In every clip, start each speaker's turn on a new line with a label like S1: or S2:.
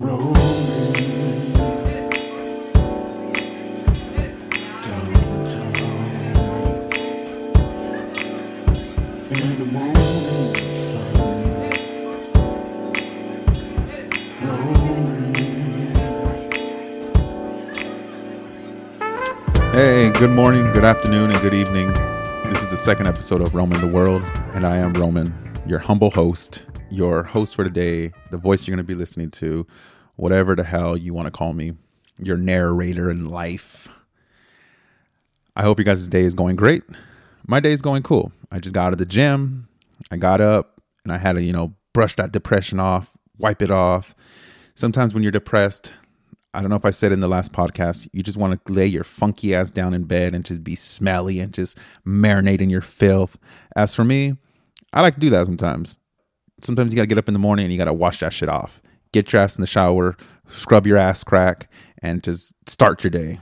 S1: Hey, good morning, good afternoon, and good evening. This is the second episode of Roman the World, and I am Roman, your humble host, your host for today, the voice you're going to be listening to, whatever the hell you want to call me, your narrator in life. I hope you guys' day is going great. My day is going cool. I just got out of the gym. I got up and I had to, you know, brush that depression off, wipe it off. Sometimes when you're depressed, I don't know if I said in the last podcast, you just want to lay your funky ass down in bed and just be smelly and just marinate in your filth. As for me, I like to do that sometimes. Sometimes you got to get up in the morning and you got to wash that shit off. Get your ass in the shower, scrub your ass crack, and just start your day.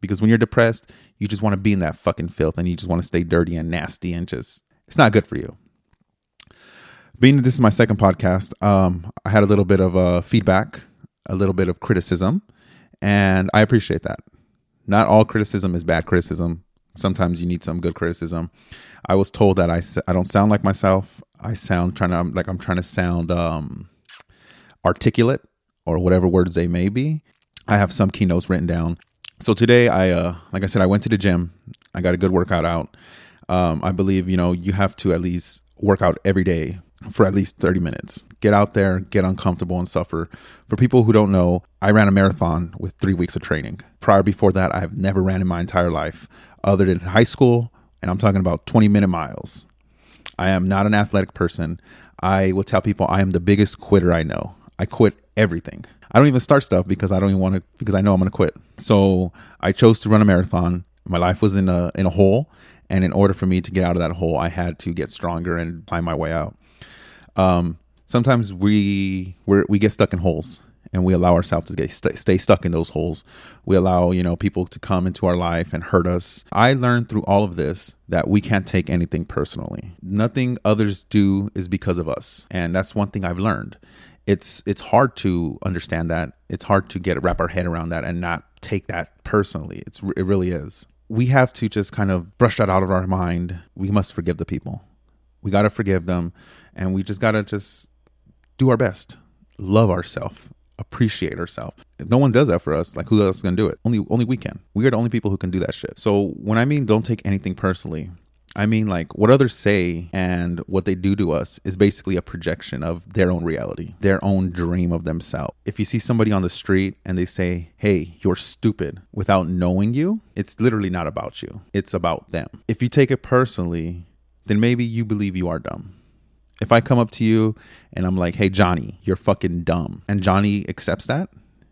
S1: Because when you're depressed, you just want to be in that fucking filth and you just want to stay dirty and nasty and just, it's not good for you being that this is my second podcast, um, I had a little bit of uh, feedback, a little bit of criticism, and I appreciate that. Not all criticism is bad criticism. Sometimes you need some good criticism. I was told that I, I don't sound like myself. I sound trying to like I'm trying to sound um, articulate or whatever words they may be. I have some keynotes written down. So today I uh like I said I went to the gym. I got a good workout out. Um, I believe you know you have to at least work out every day for at least 30 minutes. Get out there, get uncomfortable and suffer. For people who don't know, I ran a marathon with 3 weeks of training. Prior before that, I've never ran in my entire life other than high school and I'm talking about 20 minute miles. I am not an athletic person. I will tell people I am the biggest quitter I know. I quit everything. I don't even start stuff because I don't even want to because I know I'm going to quit. So I chose to run a marathon. My life was in a in a hole, and in order for me to get out of that hole, I had to get stronger and climb my way out. Um, sometimes we we we get stuck in holes and we allow ourselves to get st- stay stuck in those holes. We allow you know people to come into our life and hurt us. I learned through all of this that we can't take anything personally. Nothing others do is because of us, and that's one thing I've learned. It's it's hard to understand that. It's hard to get wrap our head around that and not take that personally. It's it really is. We have to just kind of brush that out of our mind. We must forgive the people we got to forgive them and we just got to just do our best love ourselves appreciate ourselves if no one does that for us. Like who else is gonna do it? Only only we can. We are the only people who can do that shit. So when i mean don't take anything personally i mean like what others say and what they do to us is basically a projection of their own reality their own dream of themselves. If you see somebody on the street and they say hey you're stupid without knowing you it's literally not about you. It's about them. If you take it personally then maybe you believe you are dumb. If I come up to you and I'm like, hey, Johnny, you're fucking dumb, and Johnny accepts that,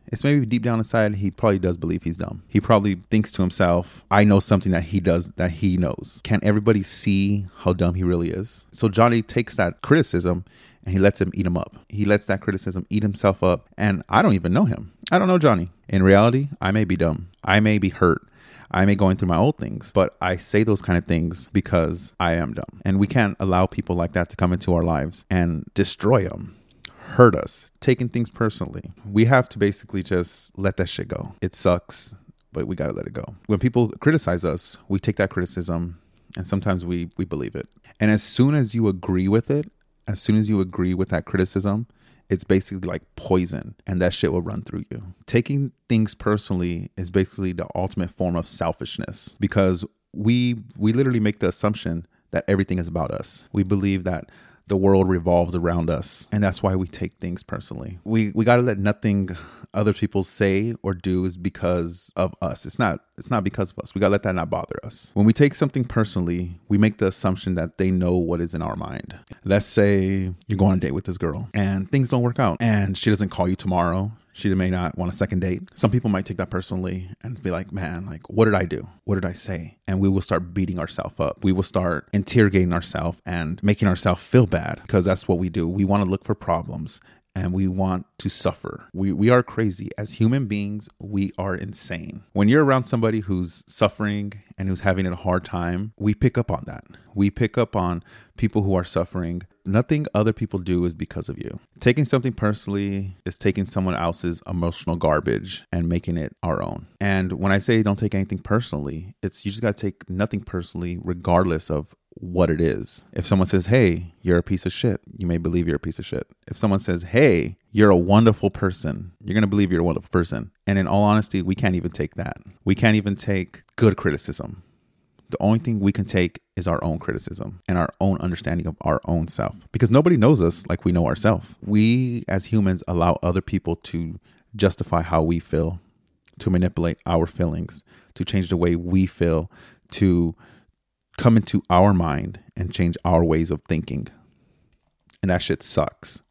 S1: it's maybe deep down inside, he probably does believe he's dumb. He probably thinks to himself, I know something that he does that he knows. Can everybody see how dumb he really is? So Johnny takes that criticism and he lets him eat him up. He lets that criticism eat himself up. And I don't even know him. I don't know Johnny. In reality, I may be dumb. I may be hurt. I may going through my old things, but I say those kind of things because I am dumb. And we can't allow people like that to come into our lives and destroy them, hurt us, taking things personally. We have to basically just let that shit go. It sucks, but we got to let it go. When people criticize us, we take that criticism and sometimes we we believe it. And as soon as you agree with it, as soon as you agree with that criticism, it's basically like poison and that shit will run through you. Taking things personally is basically the ultimate form of selfishness because we we literally make the assumption that everything is about us. We believe that the world revolves around us and that's why we take things personally. We we got to let nothing other people say or do is because of us. It's not it's not because of us. We got to let that not bother us. When we take something personally, we make the assumption that they know what is in our mind. Let's say you're going on a date with this girl and things don't work out and she doesn't call you tomorrow. She may not want a second date. Some people might take that personally and be like, man, like, what did I do? What did I say? And we will start beating ourselves up. We will start interrogating ourselves and making ourselves feel bad because that's what we do. We want to look for problems and we want to suffer. We we are crazy as human beings. We are insane. When you're around somebody who's suffering and who's having a hard time, we pick up on that. We pick up on people who are suffering. Nothing other people do is because of you. Taking something personally is taking someone else's emotional garbage and making it our own. And when I say don't take anything personally, it's you just got to take nothing personally regardless of what it is. If someone says, Hey, you're a piece of shit, you may believe you're a piece of shit. If someone says, Hey, you're a wonderful person, you're going to believe you're a wonderful person. And in all honesty, we can't even take that. We can't even take good criticism. The only thing we can take is our own criticism and our own understanding of our own self because nobody knows us like we know ourselves. We as humans allow other people to justify how we feel, to manipulate our feelings, to change the way we feel, to come into our mind and change our ways of thinking. And that shit sucks.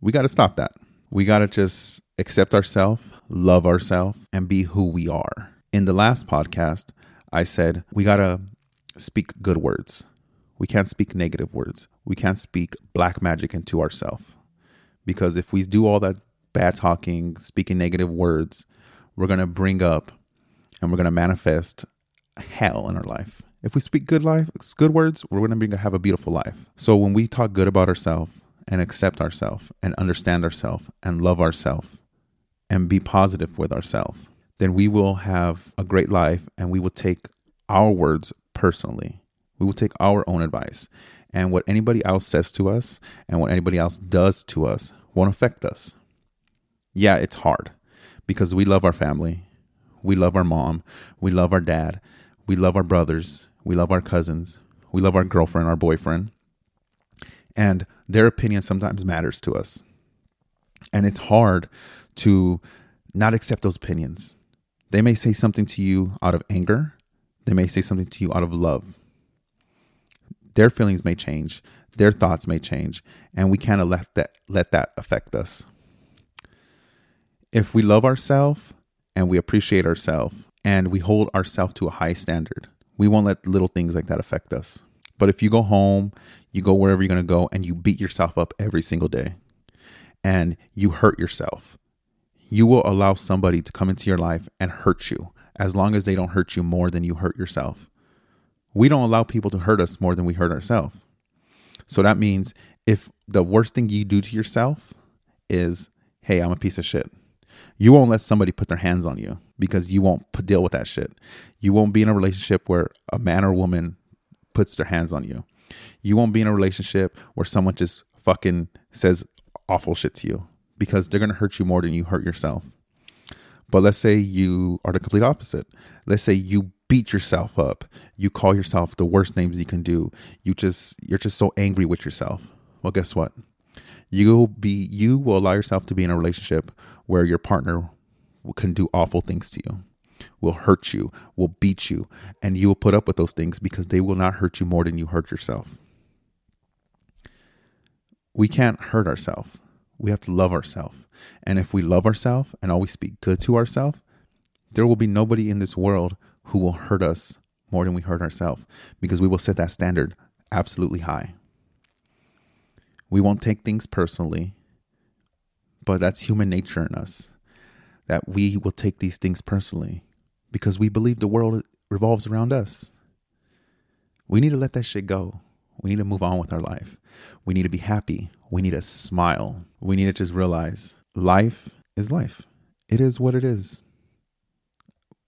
S1: We got to stop that. We got to just accept ourselves, love ourselves, and be who we are. In the last podcast, I said we got to speak good words. We can't speak negative words. We can't speak black magic into ourselves. Because if we do all that bad talking, speaking negative words, we're going to bring up and we're going to manifest hell in our life. If we speak good life, good words, we're going to have a beautiful life. So when we talk good about ourselves and accept ourselves and understand ourselves and love ourselves and be positive with ourselves, then we will have a great life and we will take our words personally. We will take our own advice. And what anybody else says to us and what anybody else does to us won't affect us. Yeah, it's hard because we love our family. We love our mom. We love our dad. We love our brothers. We love our cousins. We love our girlfriend, our boyfriend. And their opinion sometimes matters to us. And it's hard to not accept those opinions. They may say something to you out of anger, they may say something to you out of love. Their feelings may change, their thoughts may change, and we can't let that let that affect us. If we love ourselves and we appreciate ourselves and we hold ourselves to a high standard, we won't let little things like that affect us. But if you go home, you go wherever you're going to go and you beat yourself up every single day and you hurt yourself, you will allow somebody to come into your life and hurt you as long as they don't hurt you more than you hurt yourself. We don't allow people to hurt us more than we hurt ourselves. So that means if the worst thing you do to yourself is, hey, I'm a piece of shit, you won't let somebody put their hands on you because you won't deal with that shit. You won't be in a relationship where a man or woman puts their hands on you. You won't be in a relationship where someone just fucking says awful shit to you because they're going to hurt you more than you hurt yourself. But let's say you are the complete opposite. Let's say you beat yourself up. You call yourself the worst names you can do. You just you're just so angry with yourself. Well, guess what? You'll be you will allow yourself to be in a relationship where your partner can do awful things to you. Will hurt you, will beat you, and you will put up with those things because they will not hurt you more than you hurt yourself. We can't hurt ourselves. We have to love ourselves. And if we love ourselves and always speak good to ourselves, there will be nobody in this world who will hurt us more than we hurt ourselves because we will set that standard absolutely high. We won't take things personally, but that's human nature in us that we will take these things personally because we believe the world revolves around us. We need to let that shit go. We need to move on with our life. We need to be happy. We need to smile. We need to just realize life is life. It is what it is.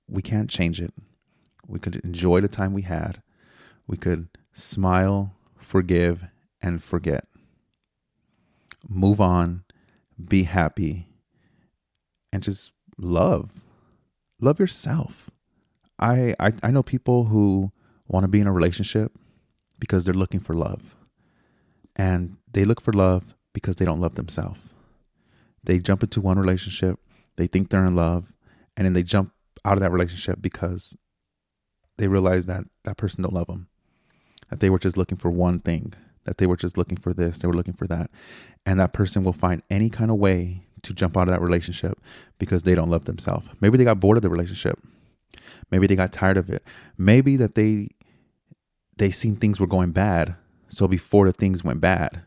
S1: We can't change it. We could enjoy the time we had. We could smile, forgive, and forget. Move on, be happy, and just love. Love yourself. I, I, I know people who want to be in a relationship because they're looking for love. And they look for love because they don't love themselves. They jump into one relationship, they think they're in love, and then they jump out of that relationship because they realize that that person don't love them. That they were just looking for one thing, that they were just looking for this, they were looking for that. And that person will find any kind of way to jump out of that relationship because they don't love themselves. Maybe they got bored of the relationship. Maybe they got tired of it. Maybe that they they seen things were going bad. So before the things went bad,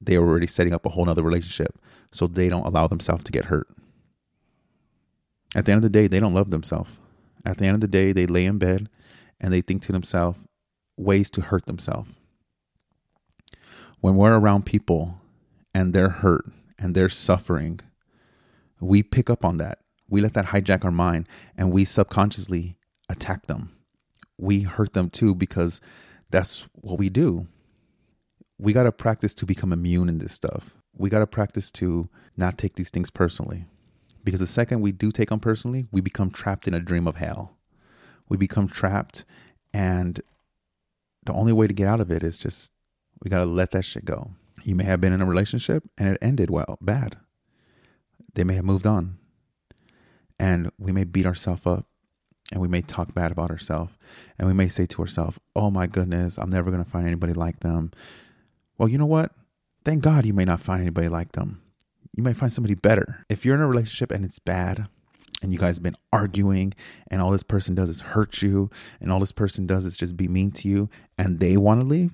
S1: they were already setting up a whole nother relationship so they don't allow themselves to get hurt. At the end of the day, they don't love themselves. At the end of the day, they lay in bed and they think to themselves ways to hurt themselves. When we're around people and they're hurt and they're suffering, we pick up on that. We let that hijack our mind and we subconsciously attack them. We hurt them too because that's what we do. We got to practice to become immune in this stuff. We got to practice to not take these things personally. Because the second we do take them personally, we become trapped in a dream of hell. We become trapped, and the only way to get out of it is just we got to let that shit go. You may have been in a relationship and it ended well, bad. They may have moved on. And we may beat ourselves up and we may talk bad about ourselves and we may say to ourselves, oh my goodness, I'm never going to find anybody like them. Well, you know what? Thank God you may not find anybody like them you might find somebody better. If you're in a relationship and it's bad, and you guys have been arguing, and all this person does is hurt you, and all this person does is just be mean to you, and they want to leave,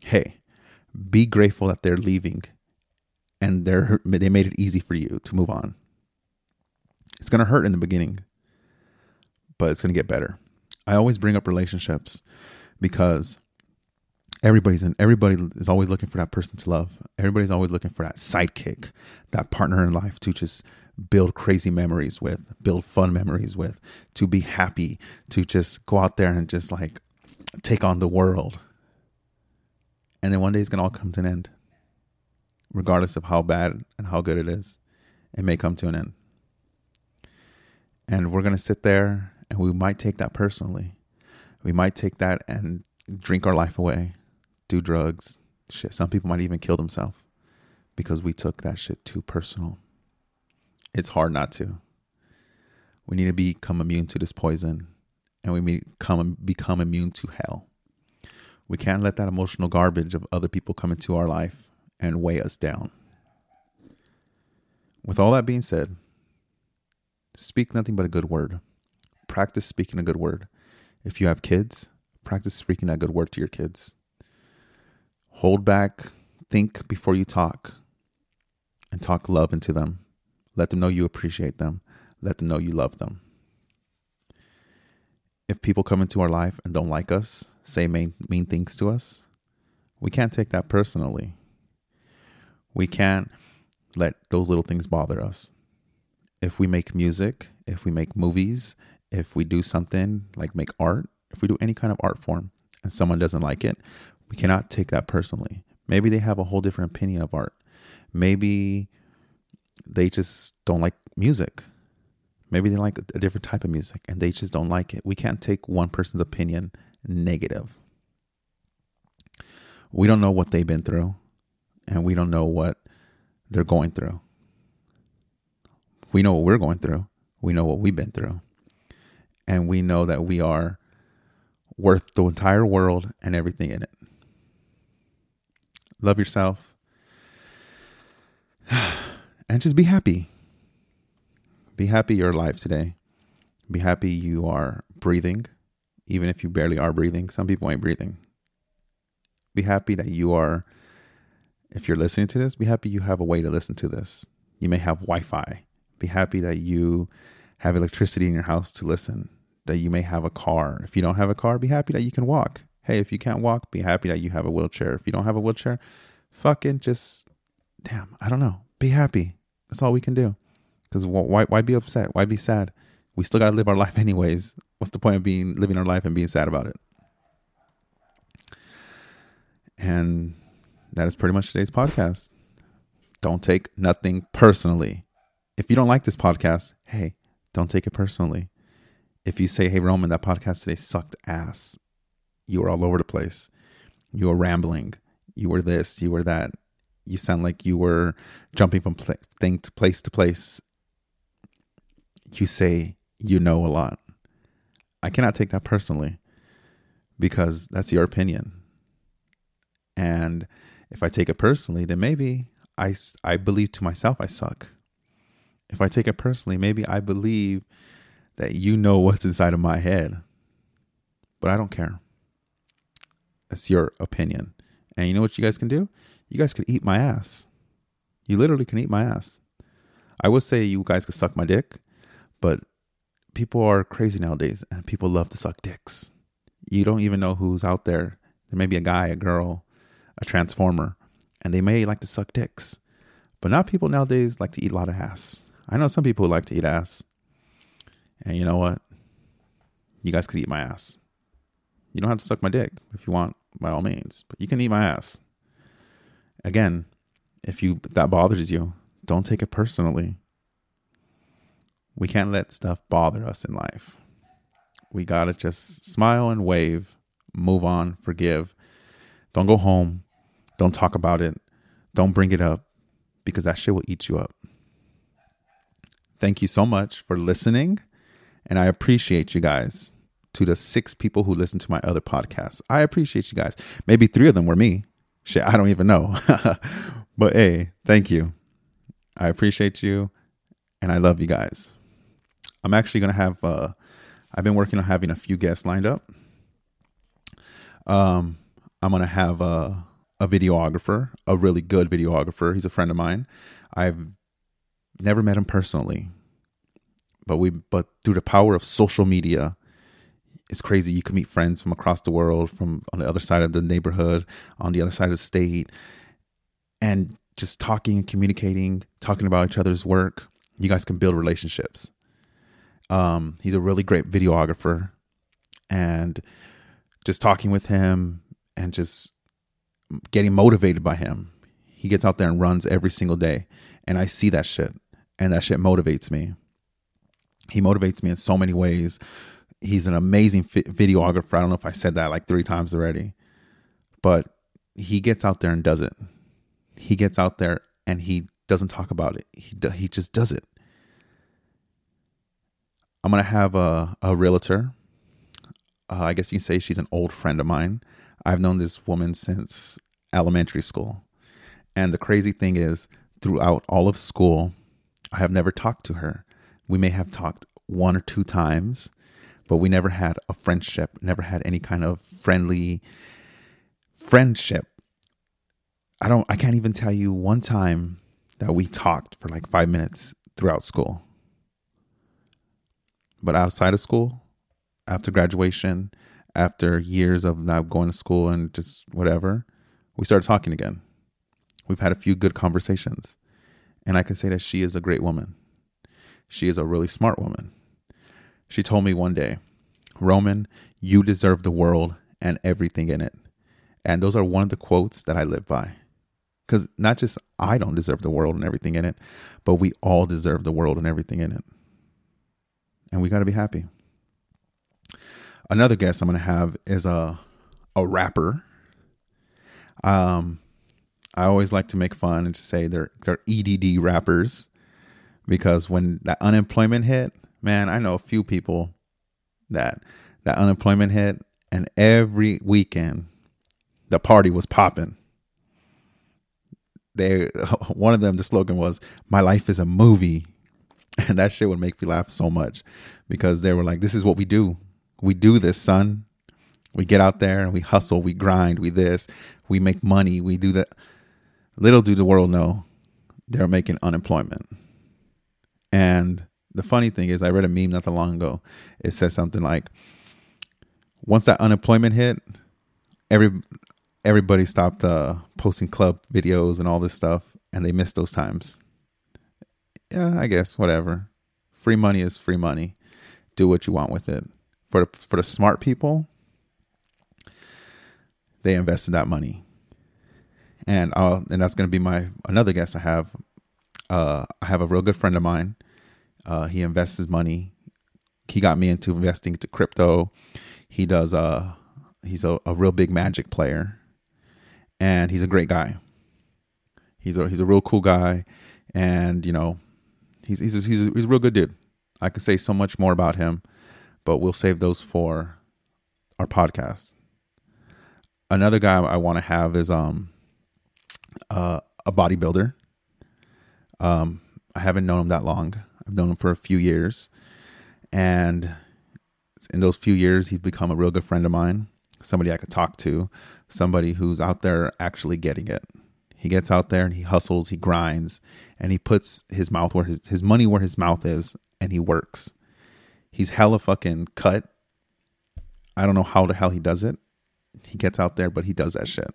S1: hey, be grateful that they're leaving, and they're they made it easy for you to move on. It's gonna hurt in the beginning, but it's gonna get better. I always bring up relationships because everybody's in everybody is always looking for that person to love everybody's always looking for that sidekick that partner in life to just build crazy memories with build fun memories with to be happy to just go out there and just like take on the world and then one day it's going to all come to an end regardless of how bad and how good it is it may come to an end and we're going to sit there and we might take that personally we might take that and drink our life away do drugs. Shit, some people might even kill themselves because we took that shit too personal. It's hard not to. We need to become immune to this poison and we become become immune to hell. We can't let that emotional garbage of other people come into our life and weigh us down. With all that being said, speak nothing but a good word. Practice speaking a good word. If you have kids, practice speaking that good word to your kids. Hold back, think before you talk, and talk love into them. Let them know you appreciate them. Let them know you love them. If people come into our life and don't like us, say mean, mean things to us, we can't take that personally. We can't let those little things bother us. If we make music, if we make movies, if we do something like make art, if we do any kind of art form and someone doesn't like it, we cannot take that personally. Maybe they have a whole different opinion of art. Maybe they just don't like music. Maybe they like a different type of music and they just don't like it. We can't take one person's opinion negative. We don't know what they've been through and we don't know what they're going through. We know what we're going through. We know what we've been through. And we know that we are worth the entire world and everything in it. Love yourself. And just be happy. Be happy you're alive today. Be happy you are breathing, even if you barely are breathing. Some people ain't breathing. Be happy that you are, if you're listening to this, be happy you have a way to listen to this. You may have Wi Fi. Be happy that you have electricity in your house to listen, that you may have a car. If you don't have a car, be happy that you can walk. Hey, if you can't walk, be happy that you have a wheelchair. If you don't have a wheelchair, fucking just, damn, I don't know. Be happy. That's all we can do. Because why, why be upset? Why be sad? We still got to live our life anyways. What's the point of being living our life and being sad about it? And that is pretty much today's podcast. Don't take nothing personally. If you don't like this podcast, hey, don't take it personally. If you say, hey, Roman, that podcast today sucked ass, you were all over the place. You were rambling. You were this. You were that. You sound like you were jumping from pl- thing to place to place. You say you know a lot. I cannot take that personally because that's your opinion. And if I take it personally, then maybe I, I believe to myself I suck. If I take it personally, maybe I believe that you know what's inside of my head. But I don't care. That's your opinion. And you know what you guys can do? You guys could eat my ass. You literally can eat my ass. I would say you guys could suck my dick, but people are crazy nowadays and people love to suck dicks. You don't even know who's out there. There may be a guy, a girl, a transformer, and they may like to suck dicks. But not people nowadays like to eat a lot of ass. I know some people who like to eat ass. And you know what? You guys could eat my ass. You don't have to suck my dick if you want, by all means, but you can eat my ass. Again, if you if that bothers you, don't take it personally. We can't let stuff bother us in life. We got to just smile and wave, move on, forgive. Don't go home. Don't talk about it. Don't bring it up because that shit will eat you up. Thank you so much for listening. And I appreciate you guys to the six people who listen to my other podcasts. I appreciate you guys. Maybe three of them were me. Shit, I don't even know. but hey, thank you. I appreciate you and I love you guys. I'm actually going to have, uh, I've been working on having a few guests lined up. Um, I'm going to have a, a videographer, a really good videographer. He's a friend of mine. I've never met him personally, but we, but through the power of social media, it's crazy. You can meet friends from across the world, from on the other side of the neighborhood, on the other side of the state, and just talking and communicating, talking about each other's work. You guys can build relationships. Um, he's a really great videographer, and just talking with him and just getting motivated by him. He gets out there and runs every single day, and I see that shit, and that shit motivates me. He motivates me in so many ways. He's an amazing fi- videographer. I don't know if I said that like three times already, but he gets out there and does it. He gets out there and he doesn't talk about it. He do, he just does it. I'm gonna have a a realtor. Uh, I guess you can say she's an old friend of mine. I've known this woman since elementary school, and the crazy thing is, throughout all of school, I have never talked to her. We may have talked one or two times, but we never had a friendship. Never had any kind of friendly friendship. I don't. I can't even tell you one time that we talked for like five minutes throughout school. But outside of school, after graduation, after years of not going to school and just whatever, we started talking again. We've had a few good conversations. And I can say that she is a great woman. She is a really smart woman. She told me one day, Roman, you deserve the world and everything in it. And those are one of the quotes that I live by. Because not just I don't deserve the world and everything in it, but we all deserve the world and everything in it and we got to be happy. Another guest I'm going to have is a a rapper. Um, I always like to make fun and to say they're they're EDD rappers because when that unemployment hit, man, I know a few people that that unemployment hit, and every weekend the party was popping. They one of them the slogan was "My life is a movie." And that shit would make me laugh so much because they were like, this is what we do. We do this, son. We get out there and we hustle, we grind, we this, we make money, we do that. Little do the world know they're making unemployment. And the funny thing is, I read a meme not that long ago. It says something like, once that unemployment hit, every everybody stopped uh, posting club videos and all this stuff, and they missed those times yeah, I guess whatever. Free money is free money. Do what you want with it. For the, for the smart people, they invested that money, and uh, and that's going to be my another guess. I have, uh, I have a real good friend of mine. Uh, he invests his money. He got me into investing into crypto. He does. Uh, he's a, a real big magic player, and he's a great guy. He's a he's a real cool guy, and you know He's he's a, he's a, he's a real good dude. I could say so much more about him, but we'll save those for our podcast. Another guy I want to have is um uh, a bodybuilder. Um, I haven't known him that long. I've known him for a few years, and in those few years, he's become a real good friend of mine. somebody I could talk to, somebody who's out there actually getting it. He gets out there and he hustles, he grinds, and he puts his mouth where his, his money where his mouth is, and he works. He's hella fucking cut. I don't know how the hell he does it. He gets out there, but he does that shit.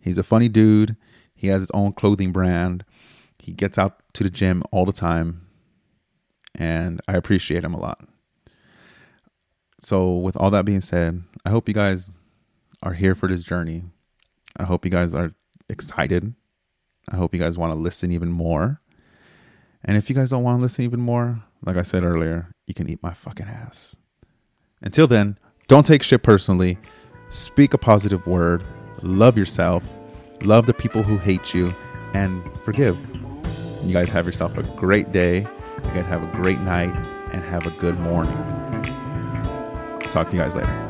S1: He's a funny dude. He has his own clothing brand. He gets out to the gym all the time. And I appreciate him a lot. So, with all that being said, I hope you guys are here for this journey. I hope you guys are excited. I hope you guys want to listen even more. And if you guys don't want to listen even more, like I said earlier, you can eat my fucking ass. Until then, don't take shit personally. Speak a positive word. Love yourself. Love the people who hate you and forgive. You guys have yourself a great day. You guys have a great night and have a good morning. Talk to you guys later.